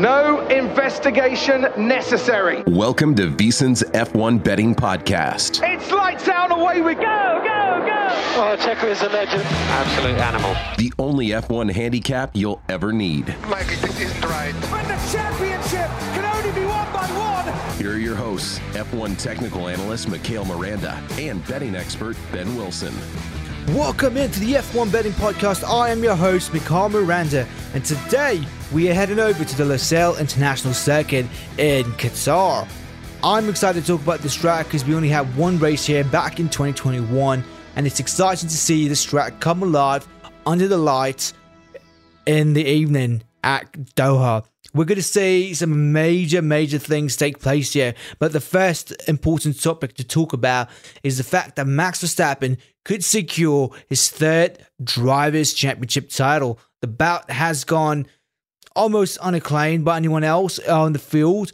No investigation necessary. Welcome to VSiN's F1 Betting Podcast. It's lights out, away we go, go, go. Oh, Checo is a legend. Absolute animal. The only F1 handicap you'll ever need. Mikey, this isn't right. When the championship can only be won by one. Here are your hosts, F1 technical analyst Mikhail Miranda and betting expert Ben Wilson. Welcome into the F1 Betting Podcast. I am your host, Mikhail Miranda, and today we are heading over to the Losail International Circuit in Qatar. I'm excited to talk about this track because we only had one race here back in 2021, and it's exciting to see this track come alive under the lights in the evening at Doha. We're going to see some major, major things take place here. But the first important topic to talk about is the fact that Max Verstappen could secure his third Drivers' Championship title. The bout has gone almost unacclaimed by anyone else on the field.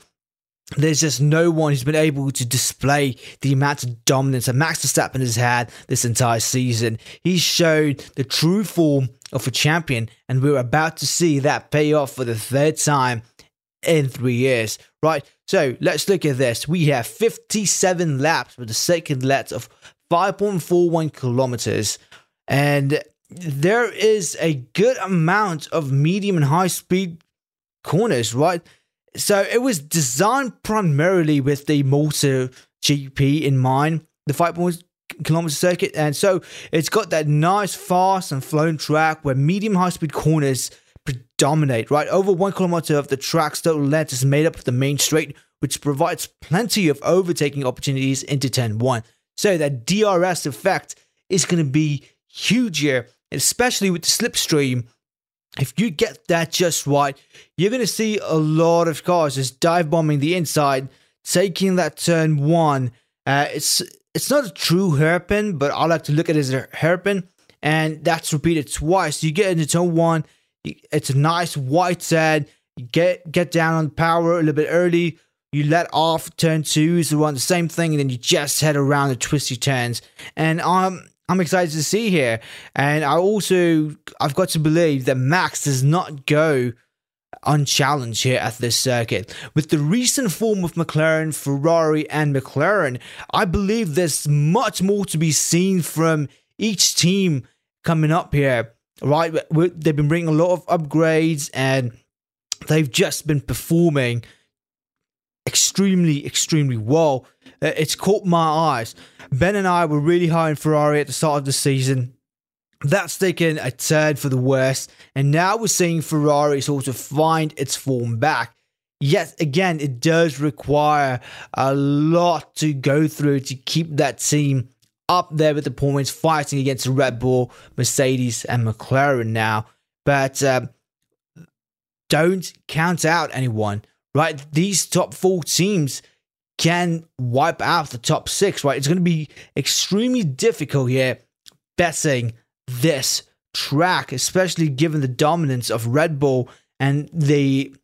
There's just no one who's been able to display the amount of dominance that Max Verstappen has had this entire season. He's shown the true form of a champion, and we're about to see that pay off for the third time in three years. Right, so let's look at this. We have 57 laps with the second leg of 5.41 kilometers, and there is a good amount of medium and high speed corners, right? So it was designed primarily with the Motor GP in mind, the 5.1 kilometer circuit, and so it's got that nice, fast, and flowing track where medium high speed corners predominate, right? Over one kilometer of the track's total length is made up of the main straight, which provides plenty of overtaking opportunities into turn one. So that DRS effect is going to be huge here, especially with the slipstream. If you get that just right, you're going to see a lot of cars just dive bombing the inside, taking that turn one. Uh, it's it's not a true hairpin, but I like to look at it as a hairpin, and that's repeated twice. You get into turn one, it's a nice white sand. You get get down on power a little bit early. You let off turn two the one the same thing, and then you just head around the twisty turns. And I'm I'm excited to see here. And I also I've got to believe that Max does not go unchallenged here at this circuit. With the recent form of McLaren, Ferrari, and McLaren, I believe there's much more to be seen from each team coming up here. Right, they've been bringing a lot of upgrades, and they've just been performing extremely, extremely well. It's caught my eyes. Ben and I were really high in Ferrari at the start of the season. That's taken a turn for the worst, and now we're seeing Ferrari sort of find its form back. Yet again, it does require a lot to go through to keep that team up there with the points, fighting against Red Bull, Mercedes, and McLaren now. But um, don't count out anyone, right? These top four teams can wipe out the top six, right? It's going to be extremely difficult here betting this track, especially given the dominance of Red Bull and the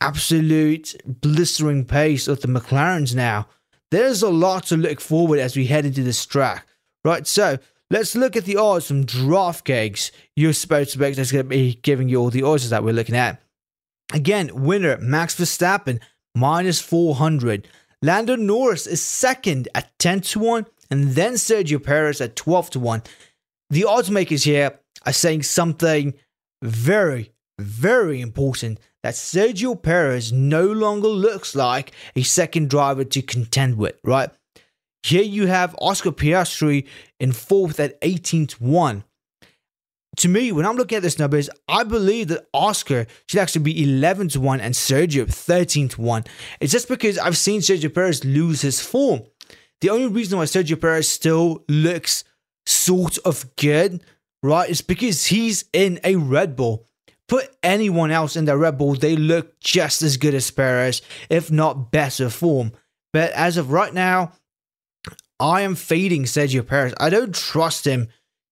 absolute blistering pace of the McLarens now. There's a lot to look forward as we head into this track. Right, so let's look at the odds from DraftKings. Your sports book that's going to be giving you all the odds that we're looking at. Again, winner Max Verstappen minus 400. Lando Norris is second at 10 to 1, and then Sergio Perez at 12 to 1. The odds makers here are saying something very, very important that Sergio Perez no longer looks like a second driver to contend with, right? Here you have Oscar Piastri in fourth at 18 to 1. To me, when I'm looking at this numbers, I believe that Oscar should actually be 11 to 1 and Sergio 13 to 1. It's just because I've seen Sergio Perez lose his form. The only reason why Sergio Perez still looks sort of good, right, is because he's in a Red Bull. Put anyone else in the Red Bull, they look just as good as Perez, if not better form. But as of right now, I am fading Sergio Perez. I don't trust him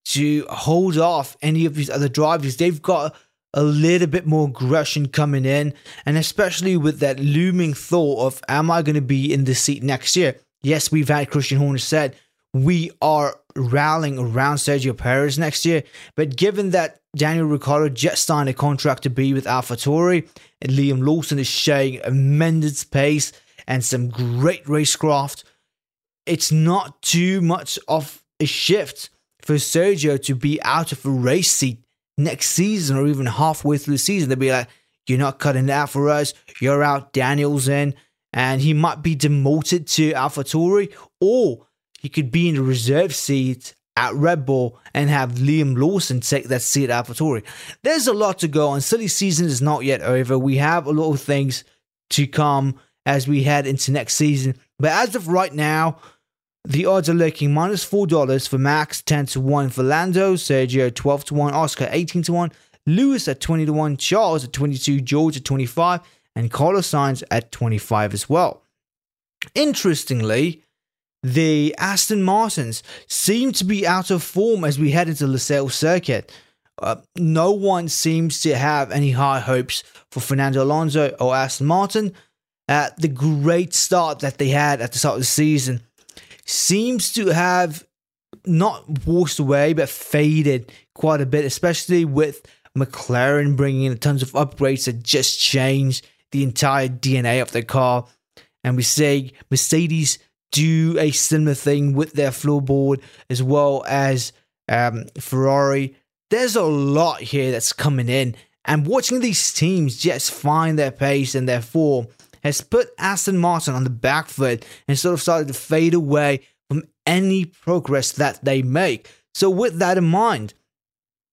to hold off any of these other drivers. They've got a little bit more aggression coming in, and especially with that looming thought of, am I going to be in the seat next year? Yes, we've had Christian Horner said we are rallying around Sergio Perez next year, but given that Daniel Ricciardo just signed a contract to be with AlphaTauri, and Liam Lawson is showing a tremendous pace and some great racecraft it's not too much of a shift for Sergio to be out of a race seat next season or even halfway through the season. They'd be like, you're not cutting it out for us. You're out. Daniel's in. And he might be demoted to AlphaTauri or he could be in the reserve seat at Red Bull and have Liam Lawson take that seat at AlphaTauri. There's a lot to go on. Silly season is not yet over. We have a lot of things to come as we head into next season. But as of right now, the odds are looking minus four dollars for Max, ten to one for Lando, Sergio twelve to one, Oscar eighteen to one, Lewis at twenty to one, Charles at twenty two, George at twenty five, and Carlos Sainz at twenty five as well. Interestingly, the Aston Martins seem to be out of form as we head into the Losail circuit. Uh, no one seems to have any high hopes for Fernando Alonso or Aston Martin. Uh, the great start that they had at the start of the season seems to have not washed away, but faded quite a bit, especially with McLaren bringing in tons of upgrades that just changed the entire DNA of the car. And we see Mercedes do a similar thing with their floorboard as well as um, Ferrari. There's a lot here that's coming in. And watching these teams just find their pace and their form has put Aston Martin on the back foot and sort of started to fade away from any progress that they make. So, with that in mind,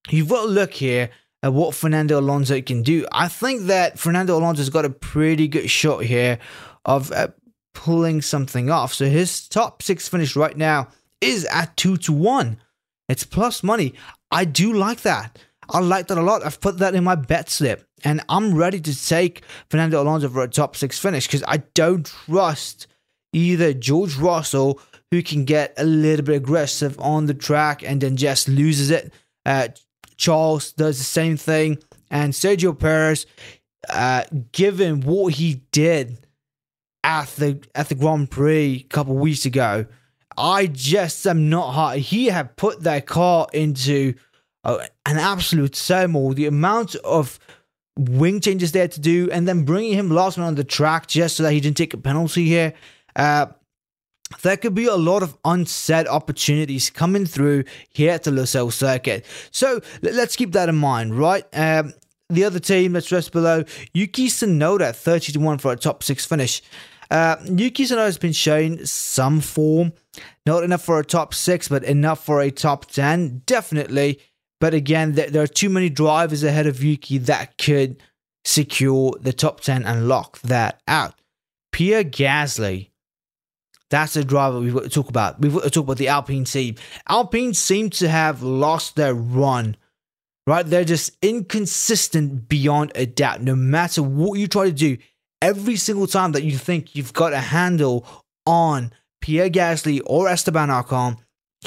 you've got to look here at what Fernando Alonso can do. I think that Fernando Alonso's got a pretty good shot here of uh, pulling something off. So, his top six finish right now is at two to one. It's plus money. I do like that. I like that a lot. I've put that in my bet slip and I'm ready to take Fernando Alonso for a top six finish because I don't trust either George Russell, who can get a little bit aggressive on the track and then just loses it. Uh, Charles does the same thing, and Sergio Perez, uh, given what he did at the at the Grand Prix a couple weeks ago, I just am not hot. He had put that car into an absolute turmoil. The amount of wing changes there to do, and then bringing him last man on the track just so that he didn't take a penalty here. Uh, there could be a lot of unsaid opportunities coming through here at the Losail circuit. So let's keep that in mind, right? Um, the other team that's just below, Yuki Tsunoda, 30 to 1 for a top six finish. Uh, Yuki Tsunoda has been showing some form, not enough for a top six, but enough for a top 10, definitely. But again, there are too many drivers ahead of Yuki that could secure the top 10 and lock that out. Pierre Gasly, that's a driver we've got to talk about. We've got to talk about the Alpine team. Alpine seem to have lost their run, right? They're just inconsistent beyond a doubt. No matter what you try to do, every single time that you think you've got a handle on Pierre Gasly or Esteban Ocon,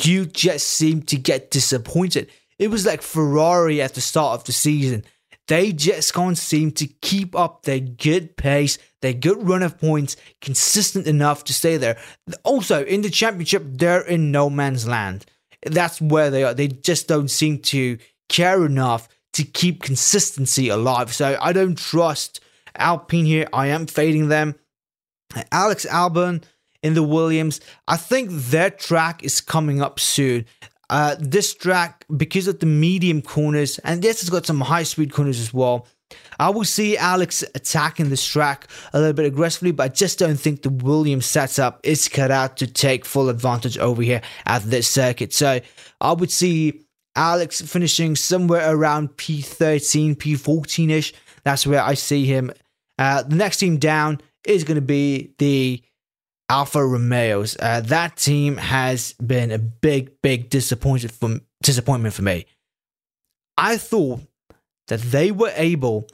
you just seem to get disappointed. It was like Ferrari at the start of the season. they just can't seem to keep up their good pace, their good run of points, consistent enough to stay there. Also, in the championship, they're in no man's land. That's where they are. They just don't seem to care enough to keep consistency alive. So I don't trust Alpine here. I am fading them. Alex Albon in the Williams. I think their track is coming up soon. Uh, this track, because of the medium corners, and yes, it's got some high speed corners as well. I will see Alex attacking this track a little bit aggressively, but I just don't think the Williams setup is cut out to take full advantage over here at this circuit. So I would see Alex finishing somewhere around P13, P14 ish. That's where I see him. Uh, the next team down is going to be the Alfa Romeos. Uh, that team has been a big, big disappointment for, disappointment for me. I thought that they were able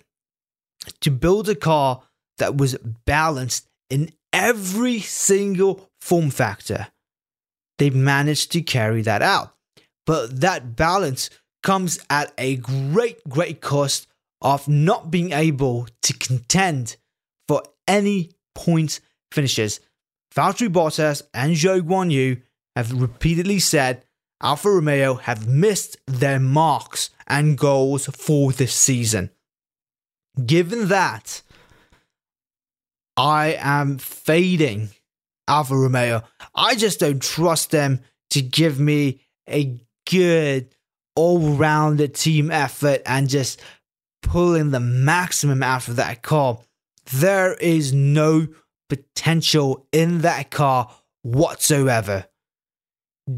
to build a car that was balanced in every single form factor. They managed to carry that out. But that balance comes at a great, great cost of not being able to contend for any point finishes. Valtteri Bottas and Zhou Guanyu have repeatedly said Alfa Romeo have missed their marks and goals for this season. Given that, I am fading Alfa Romeo. I just don't trust them to give me a good all rounded team effort and just pulling the maximum out of that car. There is no potential in that car whatsoever.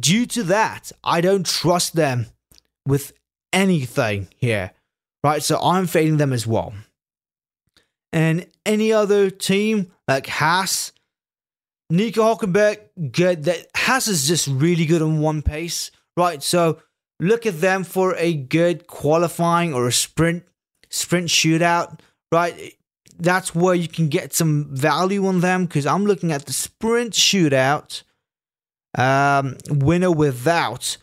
Due to that, I don't trust them with anything here. Right, so I'm fading them as well. And any other team like Haas, Nico Hulkenberg, good. That Haas is just really good on one pace, right? So look at them for a good qualifying or a sprint sprint shootout, right? That's where you can get some value on them because I'm looking at the sprint shootout um, winner without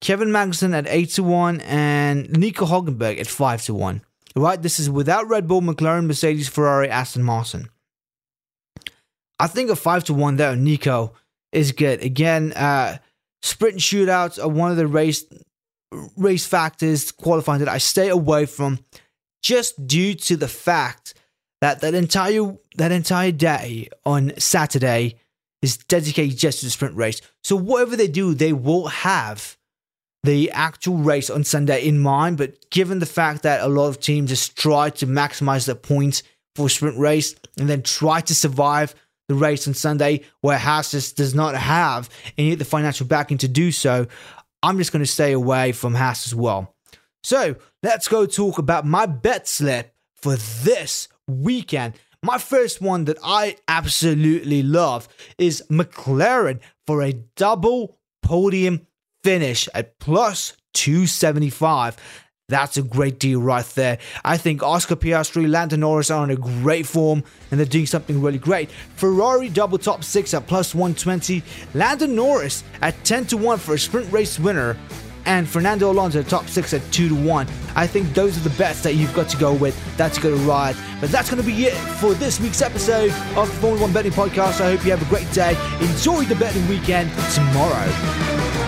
Kevin Magnussen at 8 to 1 and Nico Hulkenberg at 5 to 1. Right? This is without Red Bull, McLaren, Mercedes, Ferrari, Aston Martin. I think a 5 to 1 there, Nico, is good. Again, uh, sprint shootouts are one of the race race factors qualifying that I stay away from just due to the fact that that entire that entire day on Saturday is dedicated just to the sprint race. So whatever they do, they will have the actual race on Sunday in mind. But given the fact that a lot of teams just try to maximize their points for sprint race and then try to survive the race on Sunday, where Haas just does not have any of the financial backing to do so, I'm just going to stay away from Haas as well. So let's go talk about my bet slip for this weekend. My first one that I absolutely love is McLaren for a double podium finish at plus 275. That's a great deal right there. I think Oscar Piastri, Lando Norris are in a great form and they're doing something really great. Ferrari double top six at plus 120. Lando Norris at 10 to 1 for a sprint race winner and Fernando Alonso top six at two to one. I think those are the bets that you've got to go with. That's going to ride. But that's going to be it for this week's episode of the Formula One Betting Podcast. I hope you have a great day. Enjoy the betting weekend tomorrow.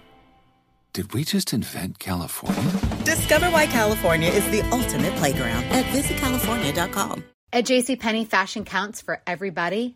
Did we just invent California? Discover why California is the ultimate playground at visitcalifornia.com. At JCPenney, fashion counts for everybody